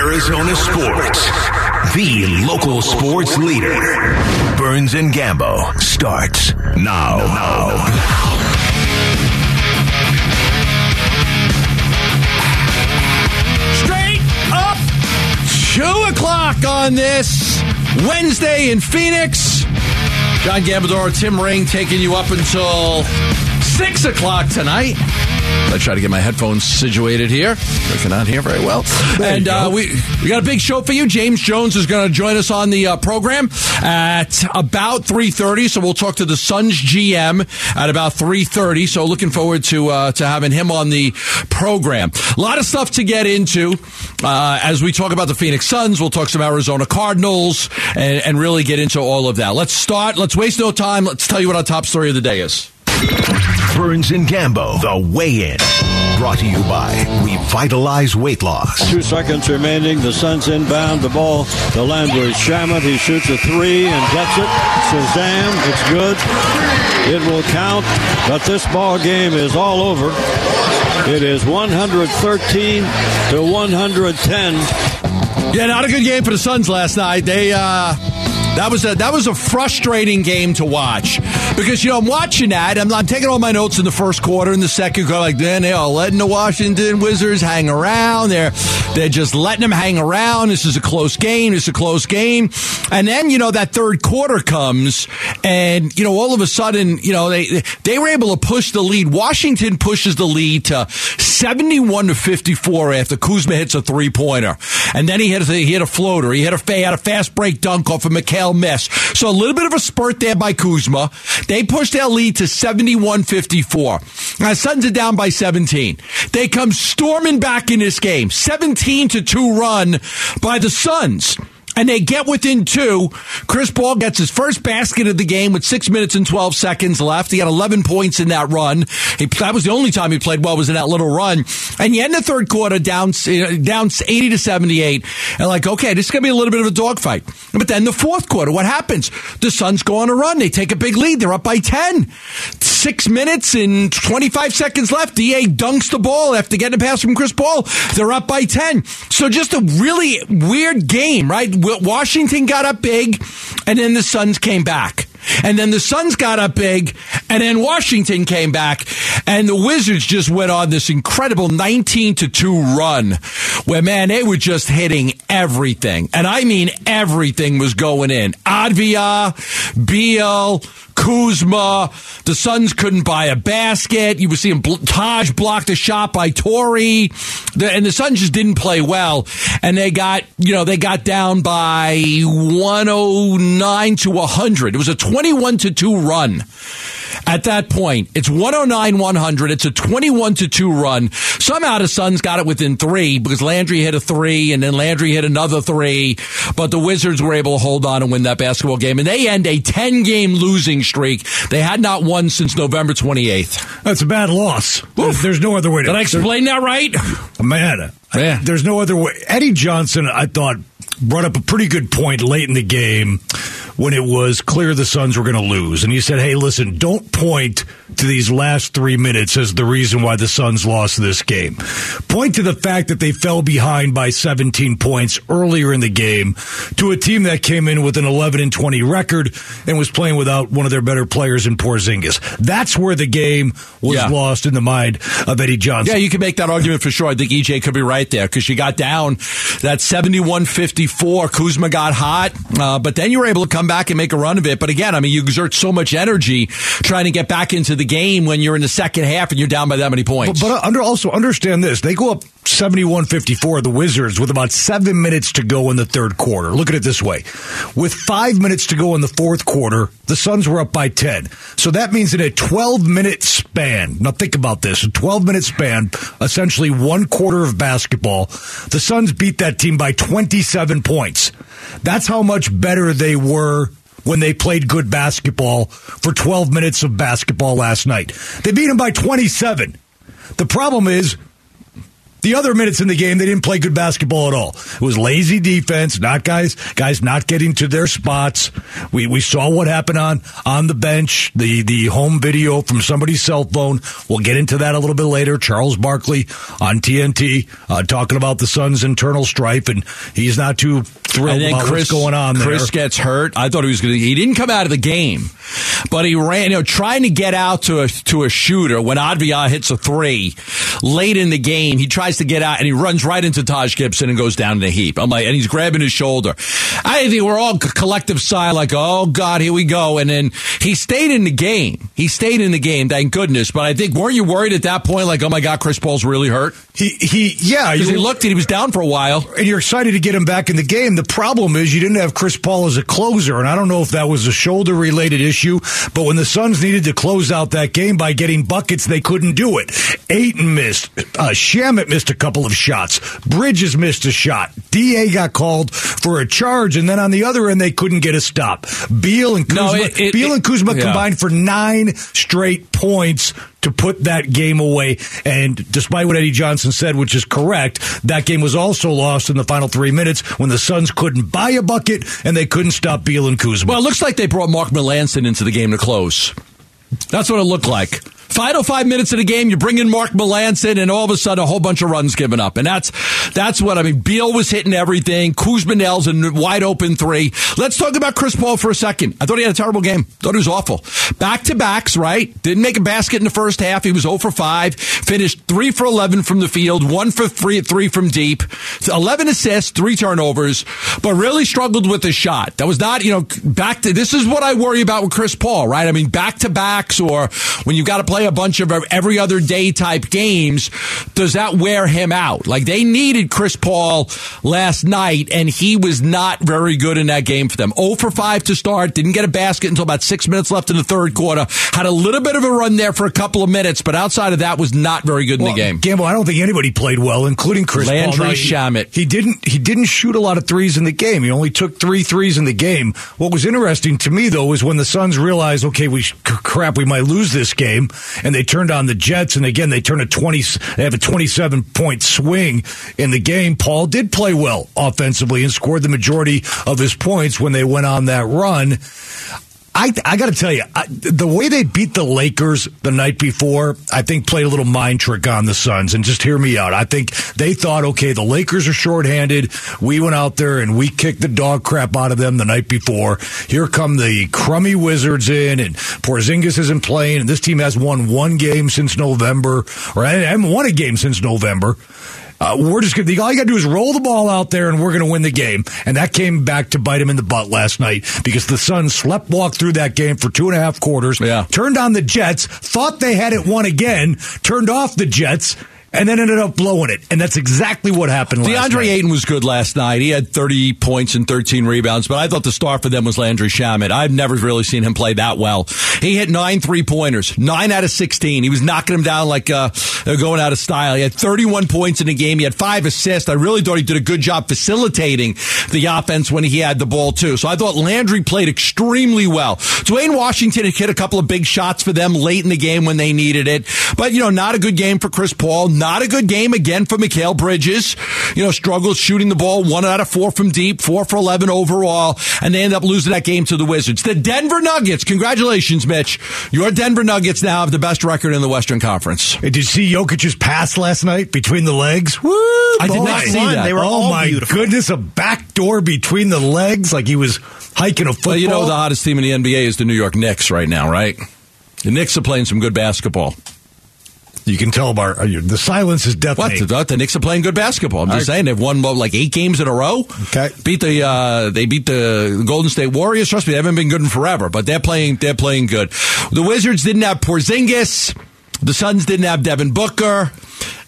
Arizona sports. The local sports leader. Burns and Gambo starts now. now. Straight up, two o'clock on this Wednesday in Phoenix. John Gambadoro, Tim Ring taking you up until six o'clock tonight. I try to get my headphones situated here. They cannot hear very well. and uh, we we got a big show for you. James Jones is going to join us on the uh, program at about three thirty. So we'll talk to the Suns GM at about three thirty. So looking forward to uh, to having him on the program. A lot of stuff to get into uh, as we talk about the Phoenix Suns. We'll talk some Arizona Cardinals and, and really get into all of that. Let's start. Let's waste no time. Let's tell you what our top story of the day is. Burns and Gambo, the weigh in. Brought to you by Revitalize Weight Loss. Two seconds remaining. The Suns inbound the ball. The Landry Shamet. He shoots a three and gets it. Shazam. It's good. It will count. But this ball game is all over. It is 113 to 110. Yeah, not a good game for the Suns last night. They uh that was a that was a frustrating game to watch because you know I'm watching that. I'm, I'm taking all my notes in the first quarter and the second quarter. Like then they are letting the Washington Wizards hang around. They're they're just letting them hang around. This is a close game. This is a close game. And then you know that third quarter comes, and you know all of a sudden you know they they were able to push the lead. Washington pushes the lead to 71 to 54 after Kuzma hits a three pointer, and then he hit a, he hit a floater. He hit a he had a fast break dunk off of Mikal Miss. So a little bit of a spurt there by Kuzma. They push their lead to 71 54. Now the Suns are down by 17. They come storming back in this game, 17 to two run by the Suns and they get within two. Chris Paul gets his first basket of the game with six minutes and 12 seconds left. He had 11 points in that run. He, that was the only time he played well was in that little run. And you end the third quarter down, uh, down 80 to 78. And like, okay, this is going to be a little bit of a dogfight. But then the fourth quarter, what happens? The Suns go on a run. They take a big lead. They're up by 10. Six minutes and 25 seconds left. DA dunks the ball after getting a pass from Chris Paul. They're up by 10. So just a really weird game, right? Washington got up big, and then the Suns came back. And then the Suns got up big, and then Washington came back, and the Wizards just went on this incredible 19 to 2 run where, man, they were just hitting everything. And I mean everything was going in. Avdija, Beal, Kuzma. The Suns couldn't buy a basket. You were seeing Taj block the shot by Torrey. And the Suns just didn't play well. And they got, you know, they got down by 109 to 100. It was a 21 to 2 run at that point. It's 109 100. It's a 21 to 2 run. Somehow the Suns got it within three because Landry hit a three and then Landry hit another three. But the Wizards were able to hold on and win that basketball game. And they end a 10 game losing streak. They had not won since November 28th. That's a bad loss. Oof. There's no other way to. Did I explain that right? Man, Yeah. there's no other way. Eddie Johnson, I thought, brought up a pretty good point late in the game when it was clear the Suns were going to lose. And he said, hey, listen, don't point to these last three minutes as the reason why the Suns lost this game. Point to the fact that they fell behind by 17 points earlier in the game to a team that came in with an 11 and 20 record and was playing without one of their better players in Porzingis. That's where the game was Yeah. lost in the mind of Eddie Johnson. Yeah, you can make that argument for sure. I think EJ could be right there because you got down that 71 54. Kuzma got hot, uh, but then you were able to come back and make a run of it. But again, I mean, you exert so much energy trying to get back into the game when you're in the second half and you're down by that many points. But, but under, also understand this: they go up 71-54, the Wizards, with about seven minutes to go in the third quarter. Look at it this way: with five minutes to go in the fourth quarter, the Suns were up by ten. So that means in a 12-minute span. Now think about this: a 12-minute span, essentially one quarter of basketball. The Suns beat that team by 27 points. That's how much better they were when they played good basketball for 12 minutes of basketball last night. They beat them by 27. The problem is The other minutes in the game, they didn't play good basketball at all. It was lazy defense, not guys guys not getting to their spots. We we saw what happened on on the bench. The the home video from somebody's cell phone. We'll get into that a little bit later. Charles Barkley on TNT uh, talking about the Suns' internal strife, and he's not too thrilled about Chris, what's going on there. Chris gets hurt. I thought he was going to. He didn't come out of the game, but he ran. You know, trying to get out to a to a shooter when Avdija hits a three late in the game. He tries to get out and he runs right into Taj Gibson and goes down in a heap. I'm like, and he's grabbing his shoulder. I think we're all collective sigh like, oh God, here we go. And then he stayed in the game. He stayed in the game, thank goodness. But I think weren't you worried at that point, like, oh my God, Chris Paul's really hurt? He he yeah, because he looked and he was down for a while, and you're excited to get him back in the game. The problem is you didn't have Chris Paul as a closer, and I don't know if that was a shoulder related issue, but when the Suns needed to close out that game by getting buckets, they couldn't do it. Ayton missed, uh, Shamet missed a couple of shots, Bridges missed a shot, Da got called for a charge, and then on the other end they couldn't get a stop. Beal and Kuzma, no, it, it, Beal and Kuzma yeah. combined for nine straight points to put that game away. And despite what Eddie Johnson said, which is correct, that game was also lost in the final three minutes when the Suns couldn't buy a bucket and they couldn't stop Beal and Kuzma. Well, it looks like they brought Mark Melancon into the game to close. That's what it looked like. Final five minutes of the game, you bring in Mark Melancon, and all of a sudden, a whole bunch of runs given up, and that's that's what I mean. Beal was hitting everything. Kuzma nails a wide open three. Let's talk about Chris Paul for a second. I thought he had a terrible game. Thought he was awful. Back to backs, right? Didn't make a basket in the first half. He was 0 for 5. Finished 3 for 11 from the field, 1 for 3 3 from deep. 11 assists, 3 turnovers, but really struggled with the shot. That was not, you know, back to this is what I worry about with Chris Paul, right? I mean, back to backs or when you've got to play play a bunch of every other day type games, does that wear him out? Like they needed Chris Paul last night, and he was not very good in that game for them. 0 for 5 to start, didn't get a basket until about six minutes left in the third quarter. Had a little bit of a run there for a couple of minutes, but outside of that, was not very good in well, the game. Gambo, I don't think anybody played well, including Chris Landry Paul. Shamet. He, he didn't. He didn't shoot a lot of threes in the game. He only took three threes in the game. What was interesting to me though was when the Suns realized, okay, we crap, we might lose this game, and they turned on the Jets, and again they turn a twenty. They have a twenty-seven point swing in the game. Paul did play well offensively and scored the majority of his points when they went on that run. I, I got to tell you, I, the way they beat the Lakers the night before, I think played a little mind trick on the Suns. And just hear me out. I think they thought, okay, the Lakers are shorthanded. We went out there and we kicked the dog crap out of them the night before. Here come the crummy Wizards in, and Porzingis isn't playing, and this team has won one game since November, or I haven't won a game since November. Uh, we're just gonna, all you got to do is roll the ball out there and we're going to win the game. And that came back to bite him in the butt last night because the Suns slept walk through that game for two and a half quarters. Yeah. Turned on the Jets, thought they had it won again, turned off the Jets, and then ended up blowing it. And that's exactly what happened DeAndre night. Ayton was good last night. He had 30 points and 13 rebounds, but I thought the star for them was Landry Shamet. I've never really seen him play that well. He hit nine three pointers, nine out of 16. He was knocking them down like uh, going out of style. He had 31 points in the game. He had five assists. I really thought he did a good job facilitating the offense when he had the ball, too. So I thought Landry played extremely well. Dwayne Washington hit a couple of big shots for them late in the game when they needed it. But, you know, not a good game for Chris Paul not a good game again for Mikal Bridges. You know, struggles shooting the ball one out of four from deep, four for 11 overall, and they end up losing that game to the Wizards. The Denver Nuggets, congratulations, Mitch. Your Denver Nuggets now have the best record in the Western Conference. Hey, did you see Jokic's pass last night between the legs? Woo! I did not see that. They were oh, my beautiful. goodness, a backdoor between the legs like he was hiking a football. Well, you know, the hottest team in the NBA is the New York Knicks right now, right? The Knicks are playing some good basketball. You can tell by uh, the silence is deafening. What the, the Knicks are playing good basketball. I'm just right. saying they've won like eight games in a row. Okay, beat the uh, they beat the Golden State Warriors. Trust me, they haven't been good in forever, but they're playing they're playing good. The Wizards didn't have Porzingis. The Suns didn't have Devin Booker.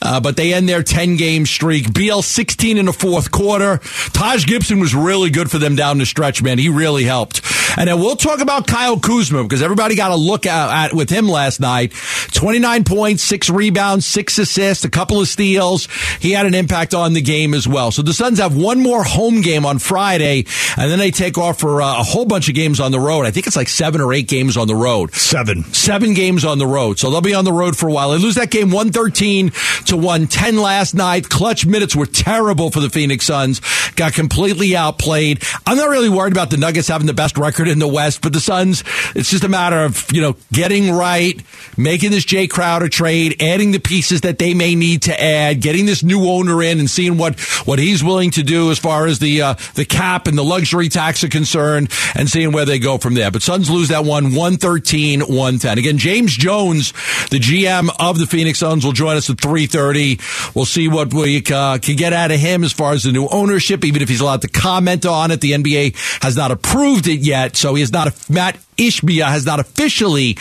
Uh, but they end their 10 game streak. Beal 16 in the fourth quarter. Taj Gibson was really good for them down the stretch, man. He really helped. And then we'll talk about Kyle Kuzma because everybody got a look at, at with him last night. 29 points, six rebounds, six assists, a couple of steals. He had an impact on the game as well. So the Suns have one more home game on Friday, and then they take off for uh, a whole bunch of games on the road. I think it's like seven or eight games on the road. Seven. Seven games on the road. So they'll be on the road for a while. They lose that game 113 to 110 last night. Clutch minutes were terrible for the Phoenix Suns. Got completely outplayed. I'm not really worried about the Nuggets having the best record in the West, but the Suns, it's just a matter of, you know, getting right, making this Jae Crowder trade, adding the pieces that they may need to add, getting this new owner in and seeing what, what he's willing to do as far as the, uh, the cap and the luxury tax are concerned and seeing where they go from there. But Suns lose that one 113 110. Again, James Jones, the GM of the Phoenix Suns, will join us at 330. We'll see what we uh, can get out of him as far as the new ownership, even if he's allowed to comment on it. The NBA has not approved it yet, so he has not, Matt Ishbia has not officially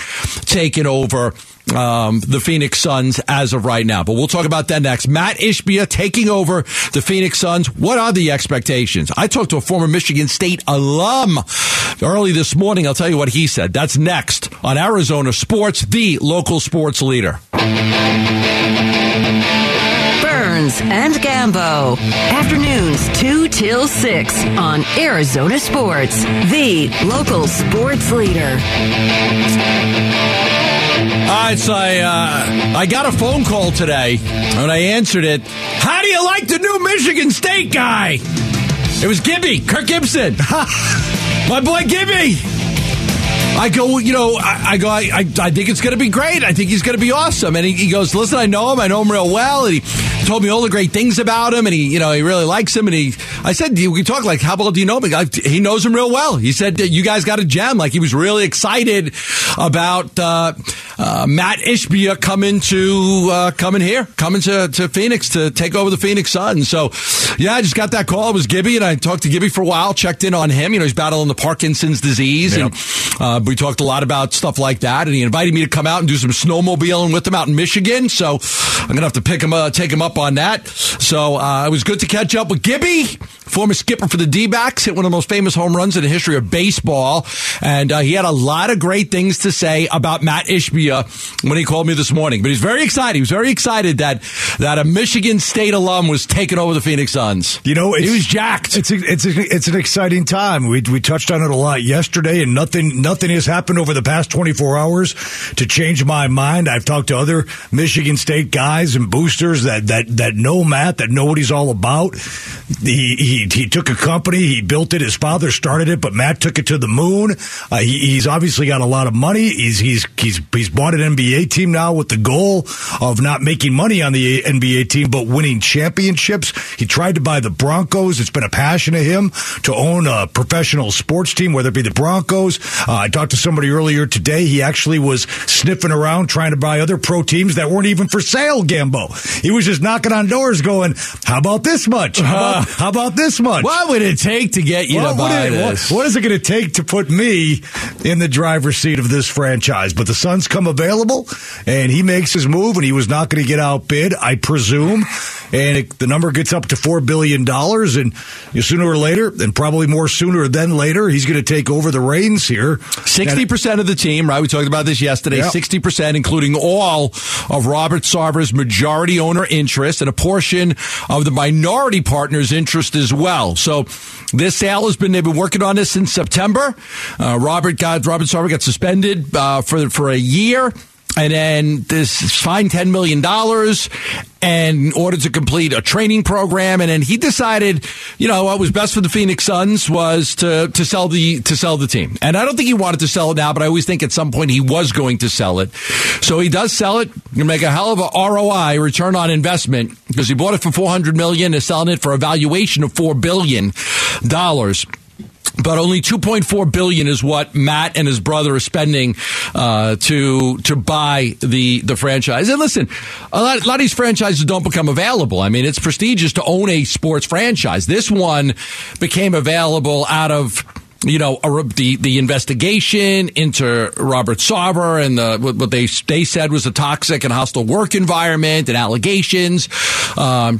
taken over um, the Phoenix Suns as of right now. But we'll talk about that next. Matt Ishbia taking over the Phoenix Suns. What are the expectations? I talked to a former Michigan State alum early this morning. I'll tell you what he said. That's next on Arizona Sports, the local sports leader. Burns and Gambo. Afternoons 2 till 6 on Arizona Sports, the local sports leader. All right, so I, uh, I got a phone call today, and I answered it. How do you like the new Michigan State guy? It was Gibby, Kirk Gibson. My boy Gibby. I go, you know, I, I go, I, I, I think it's going to be great. I think he's going to be awesome. And he, he, goes, listen, I know him. I know him real well. And he told me all the great things about him. And he, you know, he really likes him. And he, I said, we talk like, how well do you know him? He knows him real well. He said, you guys got a gem. Like he was really excited about, uh, uh, Matt Ishbia coming to, uh, coming here, coming to, to Phoenix to take over the Phoenix Suns. So, yeah, I just got that call. It was Gibby. And I talked to Gibby for a while, checked in on him. You know, he's battling the Parkinson's disease. And, uh, we talked a lot about stuff like that, and he invited me to come out and do some snowmobiling with him out in Michigan. So I'm gonna have to pick him, uh, take him up on that. So uh, it was good to catch up with Gibby, former skipper for the D-backs, hit one of the most famous home runs in the history of baseball, and uh, he had a lot of great things to say about Matt Ishbia when he called me this morning. But he's very excited. He was very excited that that a Michigan State alum was taking over the Phoenix Suns. You know, he was jacked. It's a, it's a, it's an exciting time. We we touched on it a lot yesterday, and nothing nothing has happened over the past 24 hours to change my mind. I've talked to other Michigan State guys and boosters that that that know Matt, that know what he's all about. He he, he took a company, he built it. His father started it, but Matt took it to the moon. Uh, he, he's obviously got a lot of money. He's he's he's he's bought an NBA team now with the goal of not making money on the NBA team, but winning championships. He tried to buy the Broncos. It's been a passion of him to own a professional sports team, whether it be the Broncos. Uh, I talked to somebody earlier today. He actually was sniffing around trying to buy other pro teams that weren't even for sale. Gambo. He was just knocking on doors, going, "How about this much? How about, how about this much? What would it take to get you what to buy it, this? What, what is it going to take to put me in the driver's seat of this franchise? But the Suns come available, and he makes his move, and he was not going to get outbid, I presume. And it, the number gets up to four billion dollars, and sooner or later, and probably more sooner than later, he's going to take over the reins here. Sixty percent of the team, right? We talked about this yesterday. 60%, including all of Robert Sarver's majority owner interest and a portion of the minority partner's interest as well. So this sale has been they've been working on this since September. Uh, Robert got Robert Sarver got suspended uh, for for a year and then this fine $10 million and in order to complete a training program. And then he decided, you know, what was best for the Phoenix Suns was to, to sell the, to sell the team. And I don't think he wanted to sell it now, but I always think at some point he was going to sell it. So he does sell it. You make a hell of a ROI, return on investment, because he bought it for 400 million and selling it for a valuation of $4 billion but only 2.4 billion is what Matt and his brother are spending uh, to to buy the the franchise. And listen, a lot, a lot, of these franchises don't become available. I mean, it's prestigious to own a sports franchise. This one became available out of you know the the investigation into Robert Sarver and the what they they said was a toxic and hostile work environment and allegations. Um,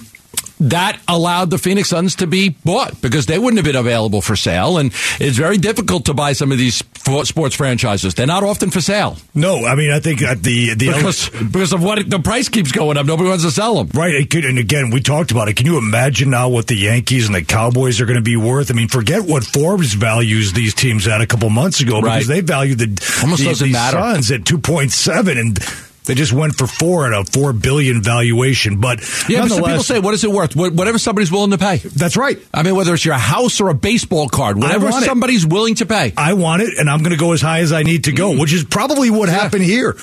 that allowed the Phoenix Suns to be bought because they wouldn't have been available for sale. And it's very difficult to buy some of these sports franchises. They're not often for sale. No, I mean, I think uh, the, the because, because of what the price keeps going up. Nobody wants to sell them. Right. Could, and again, we talked about it. Can you imagine now what the Yankees and the Cowboys are going to be worth? I mean, forget what Forbes values these teams at a couple months ago because right. they valued the, Almost the, doesn't matter. Suns at 2.7 and They just went for four at a four billion valuation. But Yeah, but some people say, what is it worth? Whatever somebody's willing to pay. that's right. I mean, whether it's your house or a baseball card, whatever want it. somebody's willing to pay. I want it, and I'm going to go as high as I need to go, mm. which is probably what happened here.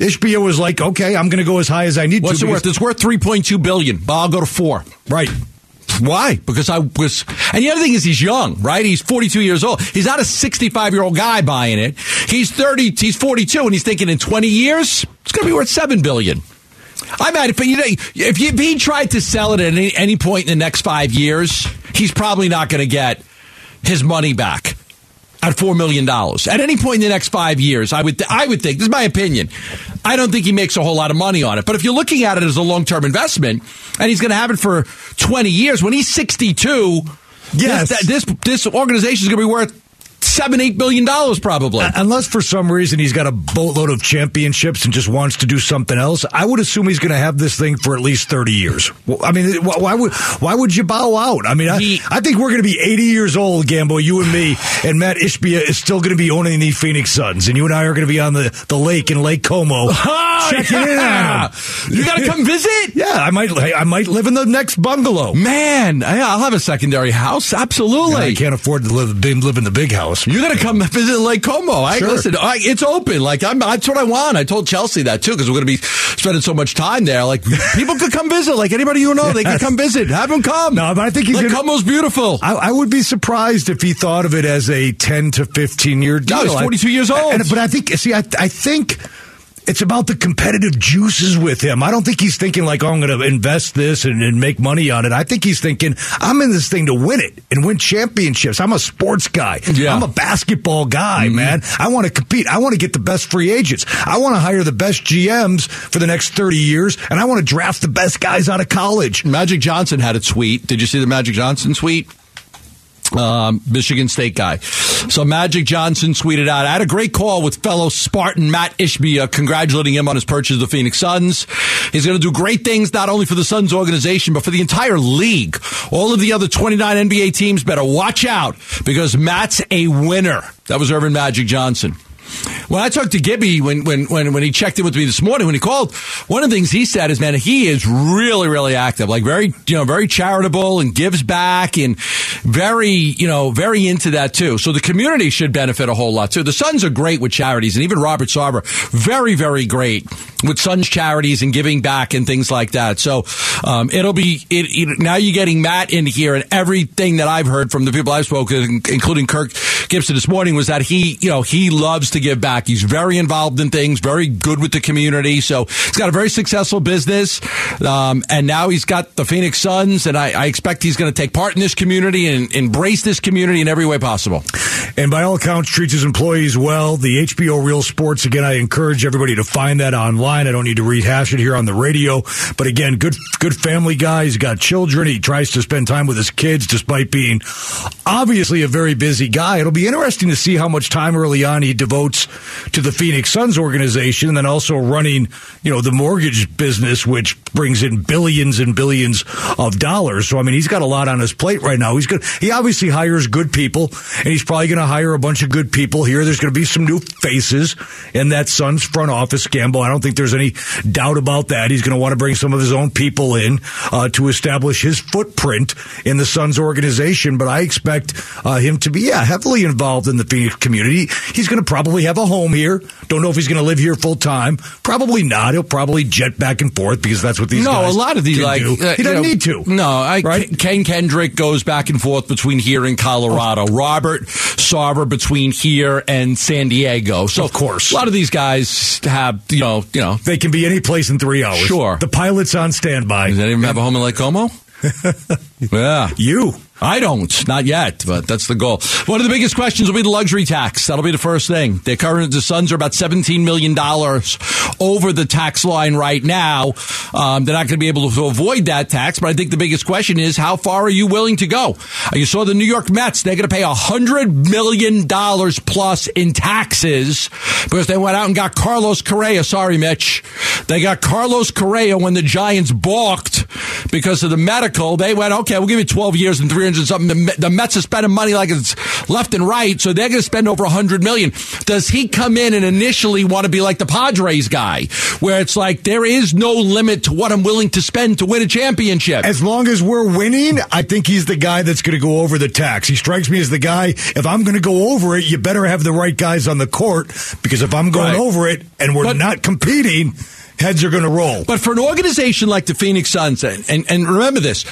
Ishbia was like, okay, I'm going to go as high as I need What's to. it worth? It's worth three point two billion. But I'll go to four. Right. Why? Because I was, and the other thing is he's young, right? He's 42 years old. He's not a 65 year old guy buying it. He's 30, he's 42 and he's thinking in 20 years, it's going to be worth 7 billion. I'm at it, but you know, if, you, if he tried to sell it at any, any point in the next five years, he's probably not going to get his money back at four million dollars at any point in the next five years. I would, I would think. This is my opinion. I don't think he makes a whole lot of money on it. But if you're looking at it as a long term investment, and he's going to have it for 20 years, when he's 62, Yes. this this, this organization is going to be worth seven, eight billion dollars probably. Uh, Unless for some reason he's got a boatload of championships and just wants to do something else, I would assume he's going to have this thing for at least thirty years. Well, I mean, wh- why would why would you bow out? I mean, I, He- I think we're going to be eighty years old, Gambo, you and me, and Matt Ishbia is still going to be owning the Phoenix Suns, and you and I are going to be on the, the lake in Lake Como Oh, checking in yeah. him. You got to come visit. Yeah, I might I might live in the next bungalow. Man, I'll have a secondary house. Absolutely. I can't afford to live, live in the big house. You got to come visit Lake Como. I Sure. listen. I, it's open. Like I'm. That's what I want. I told Chelsea that too because we're going to be spending so much time there. Like people could come visit. Like anybody you know, they could come visit. Have them come. No, but I think he's Lake gonna- Como's beautiful. I, I would be surprised if he thought of it as a 10 to 15 year deal. No, he's 42 years old. And- but I think, see, I, I think it's about the competitive juices with him. I don't think he's thinking like, oh, I'm going to invest this and, and make money on it. I think he's thinking, I'm in this thing to win it and win championships. I'm a sports guy. Yeah. I'm a basketball guy, mm-hmm. man. I want to compete. I want to get the best free agents. I want to hire the best GMs for the next 30 years, and I want to draft the best guys out of college. Magic Johnson had a tweet. Did you see the Magic Johnson tweet? Um, Michigan State guy. So Magic Johnson tweeted out, I had a great call with fellow Spartan Matt Ishbia, congratulating him on his purchase of the Phoenix Suns. He's going to do great things not only for the Suns organization, but for the entire league. All of the other 29 NBA teams better watch out because Matt's a winner. That was Earvin Magic Johnson. When I talked to Gibby when, when, when, when he checked in with me this morning, when he called, one of the things he said is, man, he is really, really active, like very, you know, very charitable and gives back and very, you know, very into that too. So the community should benefit a whole lot too. The Suns are great with charities and even Robert Sarver, very, very great with Suns charities and giving back and things like that. So, um, it'll be, it, it, now you're getting Matt in here and everything that I've heard from the people I've spoken, including Kirk Gibson this morning was that he, you know, he loves to give back. He's very involved in things, very good with the community. So he's got a very successful business. Um, and now he's got the Phoenix Suns, and I, I expect he's going to take part in this community and embrace this community in every way possible. And by all accounts, treats his employees well. The HBO Real Sports, again, I encourage everybody to find that online. I don't need to rehash it here on the radio. But again, good good family guy. He's got children. He tries to spend time with his kids despite being obviously a very busy guy. It'll be interesting to see how much time early on he devotes to the Phoenix Suns organization and then also running, you know, the mortgage business, which brings in billions and billions of dollars. So, I mean, he's got a lot on his plate right now. He's good. He obviously hires good people and he's probably going to hire a bunch of good people here. There's going to be some new faces in that Suns front office, Gambo. I don't think there's any doubt about that. He's going to want to bring some of his own people in uh, to establish his footprint in the Suns organization. But I expect uh, him to be, yeah, heavily involved in the Phoenix community. He's going to probably have a home here. Don't know if he's going to live here full time. Probably not. He'll probably jet back and forth because that's what these no, guys a lot of these like do. uh, he doesn't know, need to. No, I, Right? Ken Kendrick goes back and forth between here and Colorado. Robert Sarver between here and San Diego. So Of course. a lot of these guys have you know you know. They can be any place in three hours. Sure. The pilot's on standby. Does anyone have a home in Lake Como? yeah. You. I don't, not yet, but that's the goal. One of the biggest questions will be the luxury tax. That'll be the first thing. The current the Suns are about seventeen million dollars over the tax line right now. Um, they're not going to be able to avoid that tax, but I think the biggest question is how far are you willing to go? Uh, You saw the New York Mets; they're going to pay a hundred million dollars plus in taxes because they went out and got Carlos Correa. Sorry, Mitch, they got Carlos Correa when the Giants balked because of the medical. They went, okay. Okay, we'll give you 12 years and 300 something. The, the Mets are spending money like it's left and right, so they're going to spend over 100 million. Does he come in and initially want to be like the Padres guy, where it's like there is no limit to what I'm willing to spend to win a championship? As long as we're winning, I think he's the guy that's going to go over the tax. He strikes me as the guy, if I'm going to go over it, you better have the right guys on the court, because if I'm going Right. over it and we're But- not competing, heads are going to roll. But for an organization like the Phoenix Suns, and, and, and remember this,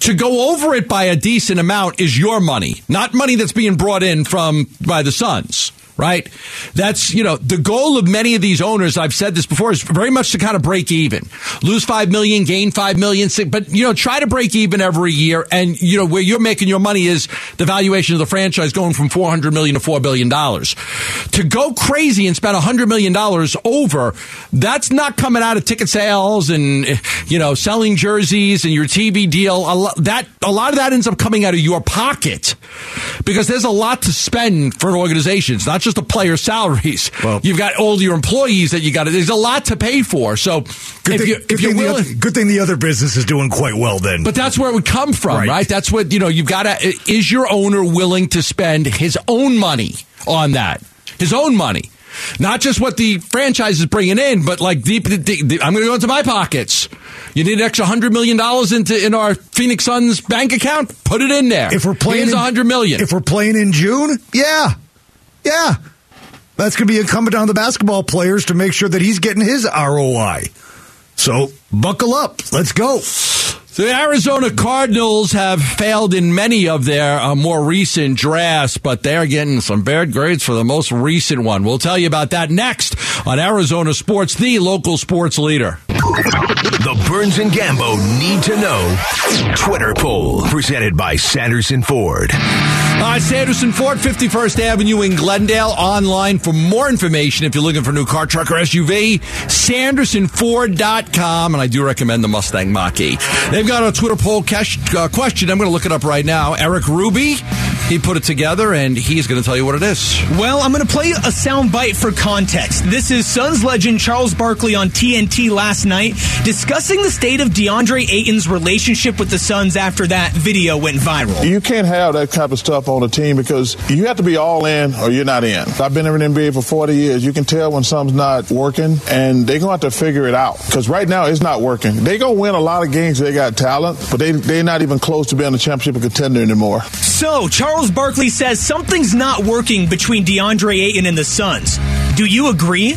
to go over it by a decent amount is your money, not money that's being brought in from by the Suns. Right? That's, you know, the goal of many of these owners, I've said this before, is very much to kind of break even. Lose five million, gain five million, but, you know, try to break even every year. And, you know, where you're making your money is the valuation of the franchise going from 400 million to $4 billion. To go crazy and spend $100 million over, that's not coming out of ticket sales and, you know, selling jerseys and your TV deal. A lot, that, a lot of that ends up coming out of your pocket because there's a lot to spend for an organization. It's not just the player salaries. Well- You've got all your employees that you got there's a lot to pay for. So Good, if, thing, you, if you're willing, other, good thing the other business is doing quite well then. but that's where it would come from, Right. right? That's what, you know, you've got to, is your owner willing to spend his own money on that? His own money. Not just what the franchise is bringing in, but like deep, deep, deep- I'm going to go into my pockets. You need an extra hundred million dollars into in our Phoenix Suns bank account. Put it in there. if we're playing a hundred million. if we're playing in June, yeah, yeah, that's going to be incumbent on the basketball players to make sure that he's getting his ROI. So buckle up, let's go. The Arizona Cardinals have failed in many of their uh, more recent drafts, but they're getting some bad grades for the most recent one. We'll tell you about that next on Arizona Sports, the local sports leader. The Burns and Gambo need to know Twitter poll presented by Sanderson Ford. Uh, Sanderson Ford, 51st Avenue in Glendale. Online for more information if you're looking for a new car, truck, or SUV. SandersonFord.com. And I do recommend the Mustang Mach-E. They've got a Twitter poll cash, uh, question. I'm going to look it up right now. Eric Ruby, he put it together, and he's going to tell you what it is. Well, I'm going to play a sound bite for context. This is Suns legend Charles Barkley on TNT last night discussing the state of DeAndre Ayton's relationship with the Suns after that video went viral. You can't have that type of stuff on a team because you have to be all in or you're not in. I've been in the NBA for 40 years. You can tell when something's not working, and they're going to have to figure it out because right now it's not working. They're going to win a lot of games. They got talent, but they, they're not even close to being a championship contender anymore. So, Charles Barkley says something's not working between DeAndre Ayton and the Suns. Do you agree?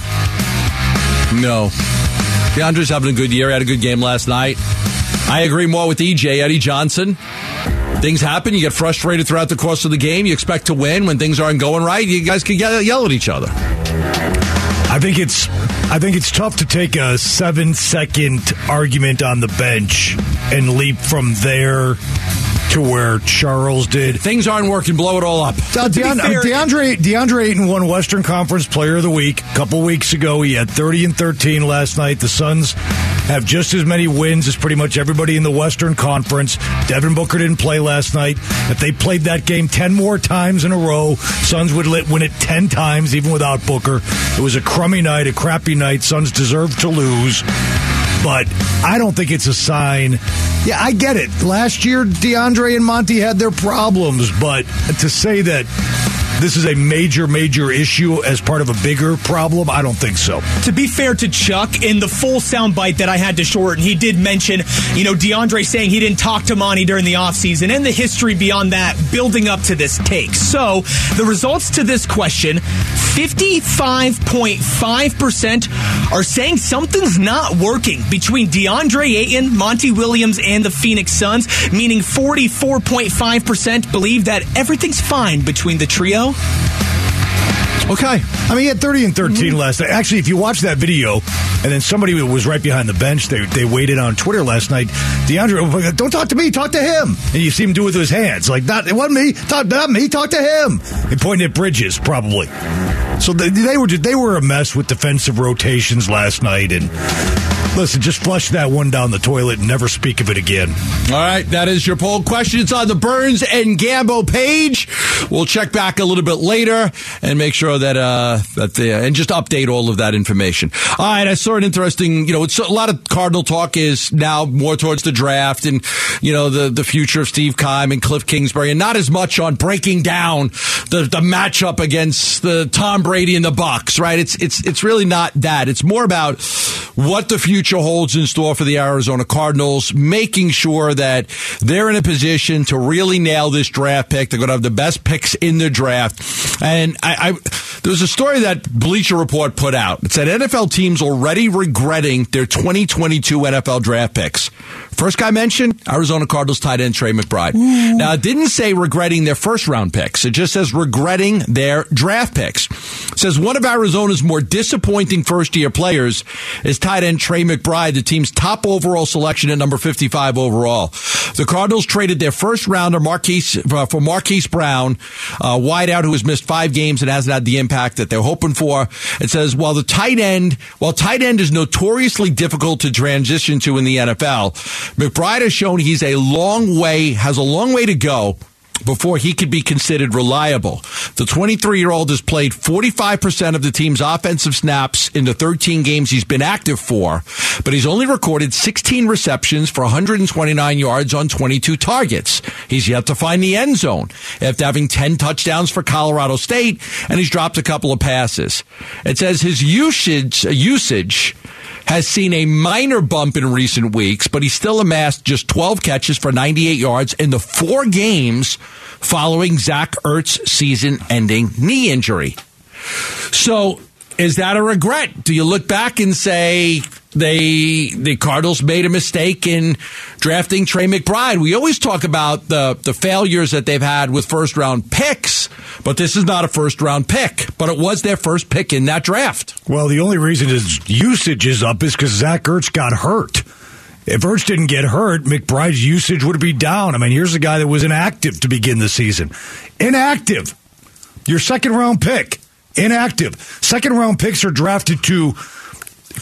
No. DeAndre's having a good year. He Had a good game last night. I agree more with EJ, Eddie Johnson. Things happen. You get frustrated throughout the course of the game. You expect to win. When things aren't going right, you guys can yell, yell at each other. I think it's I think it's tough to take a seven second argument on the bench and leap from there to where Charles did. Things aren't working. Blow it all up. Uh, Deon- fair- DeAndre DeAndre Ayton won Western Conference Player of the Week a couple weeks ago. He had 30 and 13 last night. The Suns have just as many wins as pretty much everybody in the Western Conference. Devin Booker didn't play last night. If they played that game 10 more times in a row, Suns would win it 10 times even without Booker. It was a crummy night, a crappy night. Suns deserved to lose but I don't think it's a sign. Yeah, I get it. Last year, DeAndre and Monty had their problems, but to say that this is a major, major issue as part of a bigger problem, I don't think so. To be fair to Chuck, in the full soundbite that I had to shorten, he did mention, you know, DeAndre saying he didn't talk to Monty during the offseason and the history beyond that building up to this take. So, the results to this question 55.5% are saying something's not working between DeAndre Ayton, Monty Williams, and the Phoenix Suns, meaning 44.5% believe that everything's fine between the trio. Okay. I mean, he had 30 and 13 mm-hmm. last night. Actually, if you watch that video, and then somebody was right behind the bench, they, they waited on Twitter last night. DeAndre, oh, uh, don't talk to me, talk to him. And you see him do it with his hands. Like, not, it wasn't me, talk, not me, talk to him. He pointed at Bridges, probably. So they, they were they were a mess with defensive rotations last night. And listen, just flush that one down the toilet and never speak of it again. All right, that is your poll question. It's on the Burns and Gambo page. we'll check back a little bit later and make sure that uh, that the and just update all of that information. All right, I saw an interesting. You know, it's a lot of Cardinal talk is now more towards the draft and you know the the future of Steve Keim and Cliff Kingsbury, and not as much on breaking down the the matchup against the Tom Brady and the Bucs. Right? It's it's it's really not that. It's more about what the future holds in store for the Arizona Cardinals, making sure that they're in a position to really nail this draft pick. They're going to have the best picks in the draft. And I, I there was a story that Bleacher Report put out. It said NFL teams already regretting their 2022 NFL draft picks. First guy mentioned Arizona Cardinals tight end Trey McBride. Ooh. Now it didn't say regretting their first round picks. It just says regretting their draft picks. It says one of Arizona's more disappointing first year players is tight end Trey McBride, the team's top overall selection at number 55 overall. The Cardinals traded their first rounder Marquise uh, for Marquise Brown, uh, wideout who has missed five games and hasn't had the impact that they're hoping for. It says while the tight end, while tight end is notoriously difficult to transition to in the NFL, McBride has shown he's a long way, has a long way to go before he could be considered reliable. The 23 year old has played 45% of the team's offensive snaps in the 13 games he's been active for, but he's only recorded 16 receptions for 129 yards on 22 targets. He's yet to find the end zone after having 10 touchdowns for Colorado State, and he's dropped a couple of passes. It says his usage, usage has seen a minor bump in recent weeks, but he still amassed just 12 catches for 98 yards in the four games following Zach Ertz's season ending knee injury. So, is that a regret? Do you look back and say, they the Cardinals made a mistake in drafting Trey McBride. We always talk about the the failures that they've had with first round picks, but this is not a first round pick, but it was their first pick in that draft. Well, the only reason his usage is up is because Zach Ertz got hurt. If Ertz didn't get hurt, McBride's usage would be down. I mean, here's a guy that was inactive to begin the season. Inactive. Your second round pick. Inactive. Second round picks are drafted to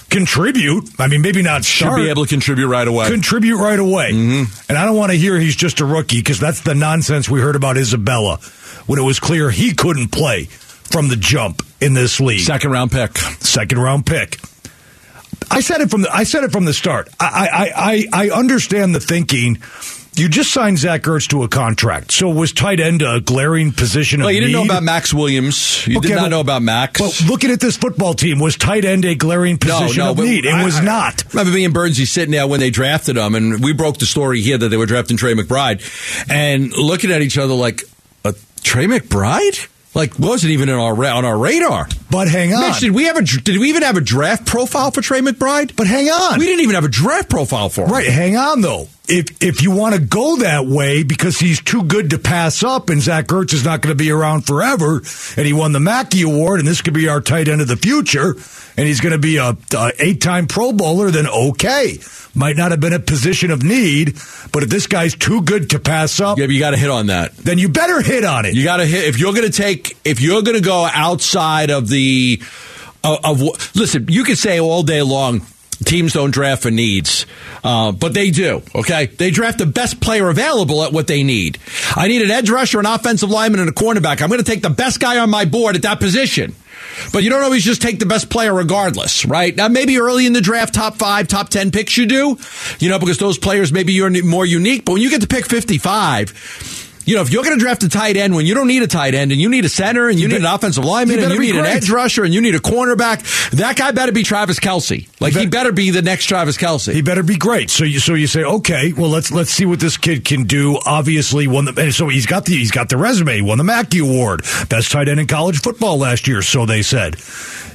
contribute. I mean, maybe not start. Should be able to contribute right away. Contribute right away. Mm-hmm. And I don't want to hear he's just a rookie because that's the nonsense we heard about Isabella when it was clear he couldn't play from the jump in this league. Second round pick. Second round pick. I said it from the I said it from the start. I I I, I understand the thinking you just signed Zach Ertz to a contract. So was tight end a glaring position well, you didn't need? know about Max Williams. You okay, did not but, know about Max. But looking at this football team, was tight end a glaring position no, no, of need? It I, was not. I remember me and Bernsey sitting there when they drafted him, and we broke the story here that they were drafting Trey McBride, and looking at each other like, a Trey McBride? Like wasn't even on our on our radar. But hang on, Mitch, did we have a did we even have a draft profile for Trey McBride? But hang on, we didn't even have a draft profile for him. Right, hang on though if if you want to go that way because he's too good to pass up and Zach Ertz is not going to be around forever and he won the Mackey Award and this could be our tight end of the future and he's going to be a, a eight time Pro Bowler, then okay. Might not have been a position of need, but if this guy's too good to pass up, yeah, you got to hit on that. Then you better hit on it. You got to hit if you're going to take if you're going to go outside of the uh, of, of listen. You could say all day long teams don't draft for needs, uh, but they do. Okay, they draft the best player available at what they need. I need an edge rusher, an offensive lineman, and a cornerback. I'm going to take the best guy on my board at that position. But you don't always just take the best player regardless, right? Now, maybe early in the draft, top five, top 10 picks you do, you know, because those players maybe you're more unique. But when you get to pick 55, you know, if you're going to draft a tight end when you don't need a tight end and you need a center and you, you need be- an offensive lineman you and you need great. an edge rusher and you need a cornerback, that guy better be Travis Kelce. Like he, he better be the next Travis Kelce. He better be great. So you so you say, okay, well let's let's see what this kid can do. Obviously, won the so he's got the he's got the resume. He won the Mackey Award, best tight end in college football last year. So they said.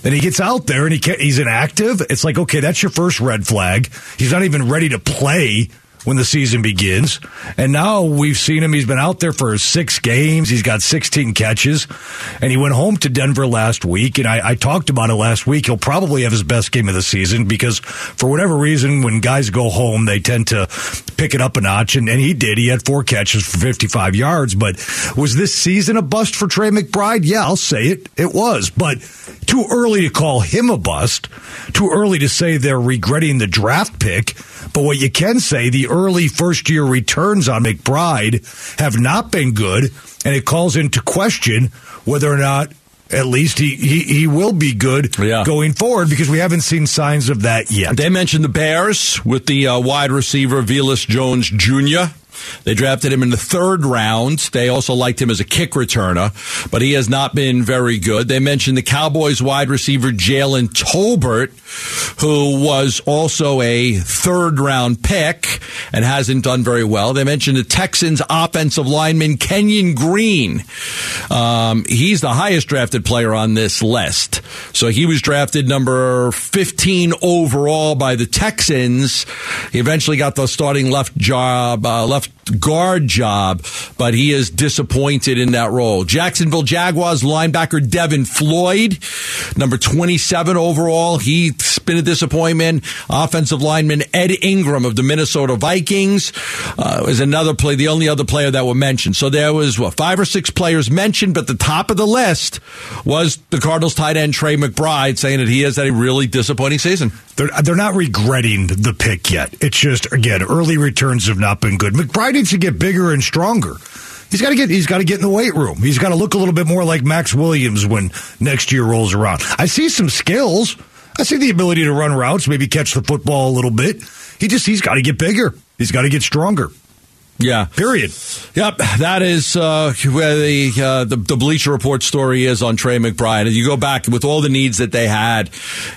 Then he gets out there and he he's inactive. It's like okay, that's your first red flag. He's not even ready to play when the season begins. And now we've seen him. He's been out there for six games. He's got 16 catches. And he went home to Denver last week. And I, I, talked about it last week. He'll probably have his best game of the season because for whatever reason, when guys go home, they tend to pick it up a notch. And, and he did. He had four catches for 55 yards. But was this season a bust for Trey McBride? Yeah, I'll say it. It was. But too early to call him a bust. Too early to say they're regretting the draft pick But what you can say, the early first year returns on McBride have not been good, and it calls into question whether or not at least he, he, he will be good Yeah. going forward because we haven't seen signs of that yet. They mentioned the Bears with the uh, wide receiver Velus Jones Jr. They drafted him in the third round. They also liked him as a kick returner, but he has not been very good. They mentioned the Cowboys wide receiver Jalen Tolbert, who was also a third round pick and hasn't done very well. They mentioned the Texans offensive lineman Kenyon Green. Um, he's the highest drafted player on this list. So he was drafted number 15 overall by the Texans. He eventually got the starting left job, uh, left stuff guard job, but he is disappointed in that role. Jacksonville Jaguars linebacker Devin Lloyd, number 27 overall. He's been a disappointment. Offensive lineman Ed Ingram of the Minnesota Vikings uh, is another play, the only other player that were mentioned. So there was what five or six players mentioned, but the top of the list was the Cardinals tight end Trey McBride saying that he has had a really disappointing season. They're, they're not regretting the pick yet. It's just, again, early returns have not been good. McBride needs to get bigger and stronger. He's got to get. He's got to get in the weight room. He's got to look a little bit more like Max Williams when next year rolls around. I see some skills. I see the ability to run routes, maybe catch the football a little bit. He just he's got to get bigger. He's got to get stronger. Yeah. Period. Yep, that is uh, where the, uh, the the Bleacher Report story is on Trey McBride. And you go back with all the needs that they had.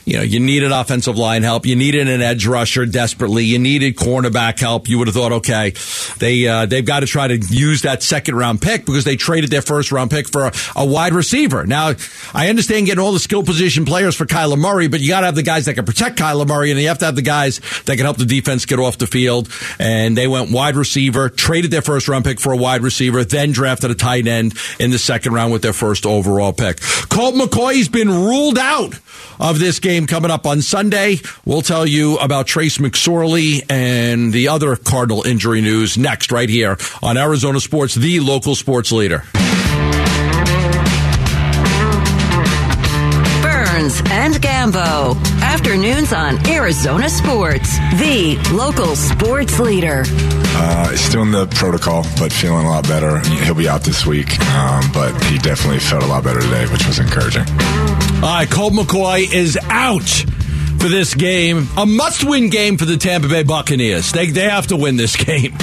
You know, you needed offensive line help. You needed an edge rusher desperately. You needed cornerback help. You would have thought, okay, they uh, they've got to try to use that second round pick because they traded their first round pick for a, a wide receiver. Now, I understand getting all the skill position players for Kyler Murray, but you got to have the guys that can protect Kyler Murray, and you have to have the guys that can help the defense get off the field. And they went wide receiver traded their first round pick for a wide receiver, then drafted a tight end in the second round with their first overall pick. Colt McCoy's been ruled out of this game coming up on Sunday. We'll tell you about Trace McSorley and the other Cardinal injury news next, right here on Arizona Sports, the local sports leader. Burns and Gambo. Afternoons on Arizona Sports, the local sports leader. Uh, still in the protocol, but feeling a lot better. He'll be out this week, um, but he definitely felt a lot better today, which was encouraging. All right, Colt McCoy is out for this game. A must-win game for the Tampa Bay Buccaneers. They they have to win this game.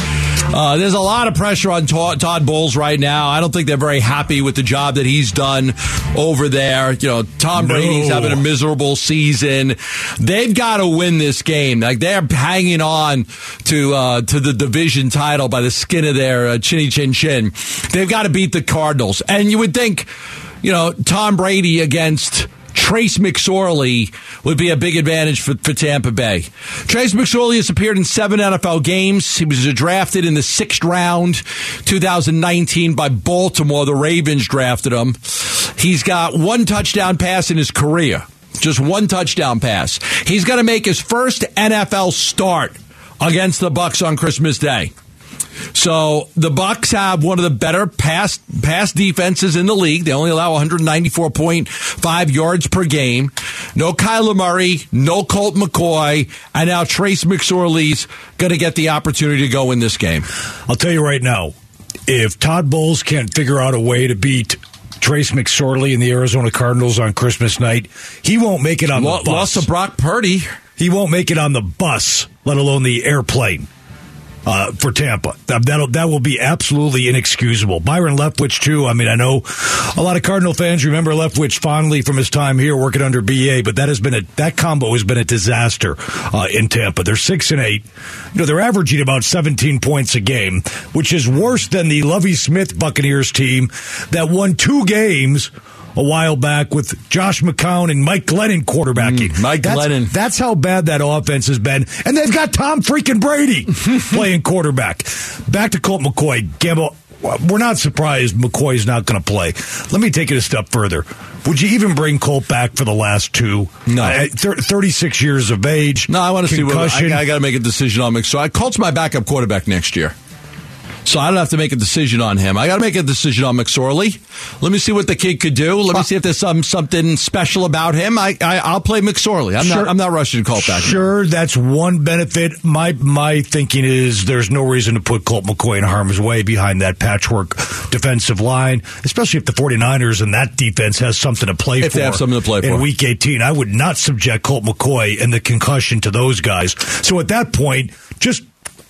Uh, there's a lot of pressure on Todd, Todd Bowles right now. I don't think they're very happy with the job that he's done over there. You know, Tom No. Brady's having a miserable season. They've got to win this game. Like they're hanging on to uh, to the division title by the skin of their uh, chinny chin chin. They've got to beat the Cardinals, and you would think, you know, Tom Brady against. Trace McSorley would be a big advantage for, for Tampa Bay. Trace McSorley has appeared in seven NFL games. He was drafted in the sixth round, 2019 by Baltimore. The Ravens drafted him. He's got one touchdown pass in his career. Just one touchdown pass. He's going to make his first NFL start against the Bucks on Christmas Day. So the Bucks have one of the better pass pass defenses in the league. They only allow 194.5 yards per game. No Kyler Murray, no Colt McCoy, and now Trace McSorley's going to get the opportunity to go in this game. I'll tell you right now, if Todd Bowles can't figure out a way to beat Trace McSorley and the Arizona Cardinals on Christmas night, he won't make it on Lo- the bus. Lost to Brock Purdy. He won't make it on the bus, let alone the airplane. Uh, for Tampa, that that'll, that will be absolutely inexcusable. Byron Leftwich too. I mean, I know a lot of Cardinal fans remember Leftwich fondly from his time here working under BA, but that has been a that combo has been a disaster uh, in Tampa. They're six and eight. You know, they're averaging about seventeen points a game, which is worse than the Lovie Smith Buccaneers team that won two games a while back with Josh McCown and Mike Glennon quarterbacking. Mm, Mike That's- Glennon. That's how bad that offense has been. And they've got Tom freaking Brady playing quarterback. Back to Colt McCoy. Gambo, we're not surprised McCoy's not going to play. Let me take it a step further. Would you even bring Colt back for the last two? No. Uh, thir- 36 years of age. No, I want to see what I. I got to make a decision on McSorley. Colt's my backup quarterback next year. So I don't have to make a decision on him. I got to make a decision on McSorley. Let me see what the kid could do. Let me see if there's some something special about him. I, I will play McSorley. I'm Sure. not I'm not rushing to Colt back. Sure, that's one benefit. My my thinking is there's no reason to put Colt McCoy in harm's way behind that patchwork defensive line, especially if the 49ers and that defense has something to play If for. they have something to play in for. week 18. I would not subject Colt McCoy and the concussion to those guys. So at that point, just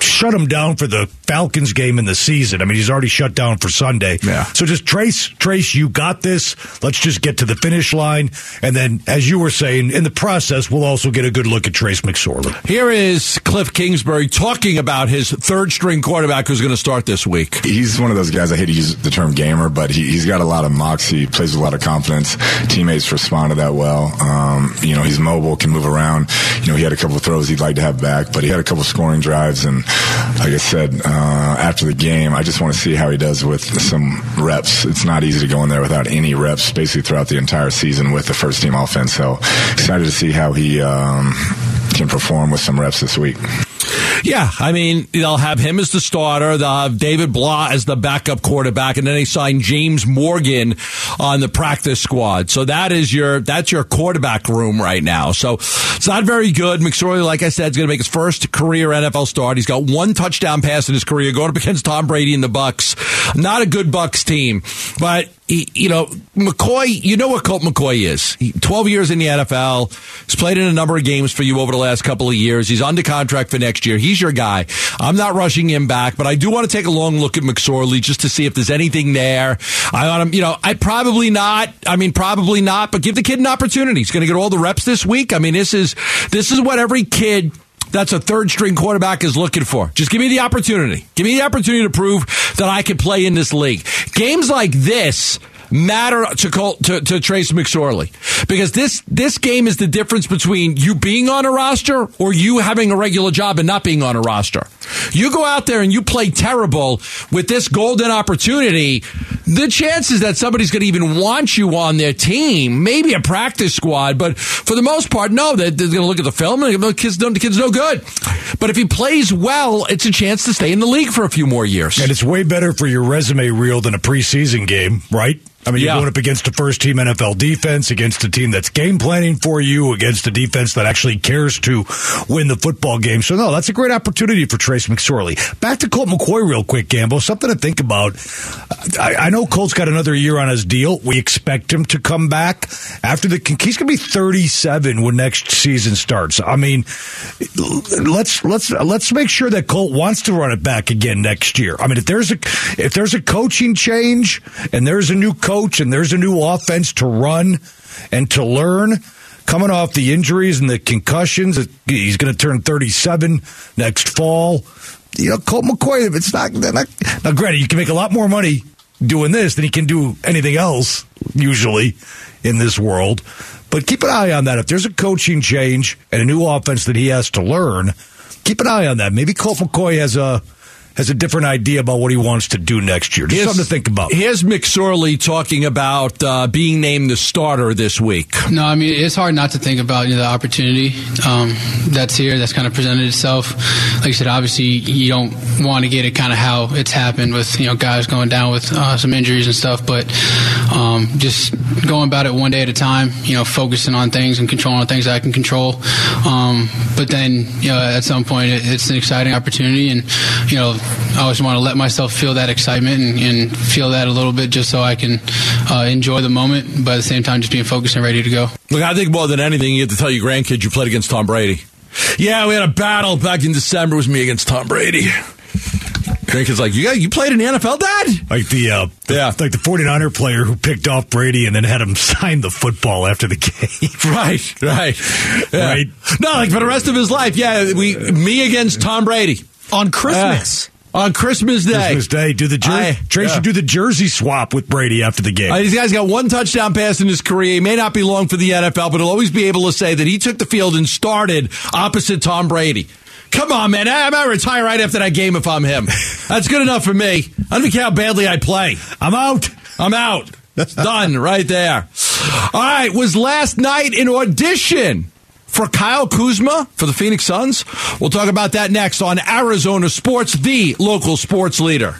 shut him down for the Falcons game in the season. I mean, he's already shut down for Sunday. Yeah. So just trace, trace, you got this. Let's just get to the finish line. And then, as you were saying, in the process, we'll also get a good look at Trace McSorley. Here is Cliff Kingsbury talking about his third string quarterback who's going to start this week. He's one of those guys. I hate to use the term gamer, but he, he's got a lot of moxie. Plays with a lot of confidence. Teammates respond to that well. Um, you know, he's mobile, can move around. You know, he had a couple of throws he'd like to have back, but he had a couple of scoring drives. And like I said, uh, after the game, I just want to see how he does with some reps. It's not easy to go in there without any reps, basically throughout the entire season with the first team offense. So excited to see how he um, can perform with some reps this week. Yeah, I mean, they'll have him as the starter. They'll have David Blough as the backup quarterback, and then they sign James Morgan on the practice squad. So that is your that's your quarterback room right now. So it's not very good. McSorley, like I said, is going to make his first career NFL start. He's got one touchdown pass in his career, going up against Tom Brady and the Bucks. Not a good Bucks team, but you know McCoy. You know what Colt McCoy is. He, Twelve years in the NFL. He's played in a number of games for you over the last couple of years. He's under contract for next year. He's your guy. I'm not rushing him back, but I do want to take a long look at McSorley just to see if there's anything there. I want him. You know, I probably not. I mean, probably not. But give the kid an opportunity. He's going to get all the reps this week. I mean, this is this is what every kid that's a third string quarterback is looking for. Just give me the opportunity. Give me the opportunity to prove that I can play in this league. Games like this matter to to, to Trace McSorley because this this game is the difference between you being on a roster or you having a regular job and not being on a roster. You go out there and you play terrible with this golden opportunity. The chances that somebody's going to even want you on their team, maybe a practice squad, but for the most part, no. They're, they're going to look at the film and the kids, the kid's no good. But if he plays well, it's a chance to stay in the league for a few more years. And it's way better for your resume reel than a preseason game, right? I mean, Yeah. you're going up against a first team NFL defense, against a team that's game planning for you, against a defense that actually cares to win the football game. So, no, that's a great opportunity for Trace McSorley. Back to Colt McCoy, real quick, Gambo. Something to think about. I, I know Colt's got another year on his deal. We expect him to come back after the. He's going to be 37 when next season starts. I mean, let's let's let's make sure that Colt wants to run it back again next year. I mean, if there's a if there's a coaching change and there's a new coach and there's a new offense to run and to learn, coming off the injuries and the concussions, he's going to turn 37 next fall. You know, Colt McCoy. If it's not, not now, granted, you can make a lot more money doing this than he can do anything else usually in this world. But keep an eye on that. If there's a coaching change and a new offense that he has to learn, keep an eye on that. Maybe Colt McCoy has a has a different idea about what he wants to do next year. Just Here's- something to think about. Here's McSorley talking about uh, being named the starter this week. No, I mean it's hard not to think about you know, the opportunity um, that's here, that's kind of presented itself. Like I said, obviously you don't want to get it kind of how it's happened with you know guys going down with uh, some injuries and stuff, but um, just going about it one day at a time. You know, focusing on things and controlling things that I can control. Um, but then you know at some point it, it's an exciting opportunity, and you know I always want to let myself feel that excitement and, and feel that a little bit just so I can uh, enjoy the moment, but at the same time just being focused and ready to go. Look, I think more than anything, you have to tell your grandkids you played against Tom Brady. Yeah, we had a battle back in December. It was me against Tom Brady. Grandkids like, you got, you played in the NFL, Dad? Like the, uh, the- Yeah. like the 49er player who picked off Brady and then had him sign the football after the game. Right, right, Yeah. Right. No, like for the rest of his life, yeah, we me against Tom Brady on Christmas. Uh, on Christmas Day. Christmas Day, do the jer- I- Trace yeah. should do the jersey swap with Brady after the game. Uh, this guy's got one touchdown pass in his career. He may not be long for the NFL, but he'll always be able to say that he took the field and started opposite Tom Brady. Come on, man. I, I might retire right after that game if I'm him. That's good enough for me. I don't care how badly I play. I'm out. I'm out. That's done right there. All right, was last night an audition for Kyle Kuzma for the Phoenix Suns? We'll talk about that next on Arizona Sports, the local sports leader.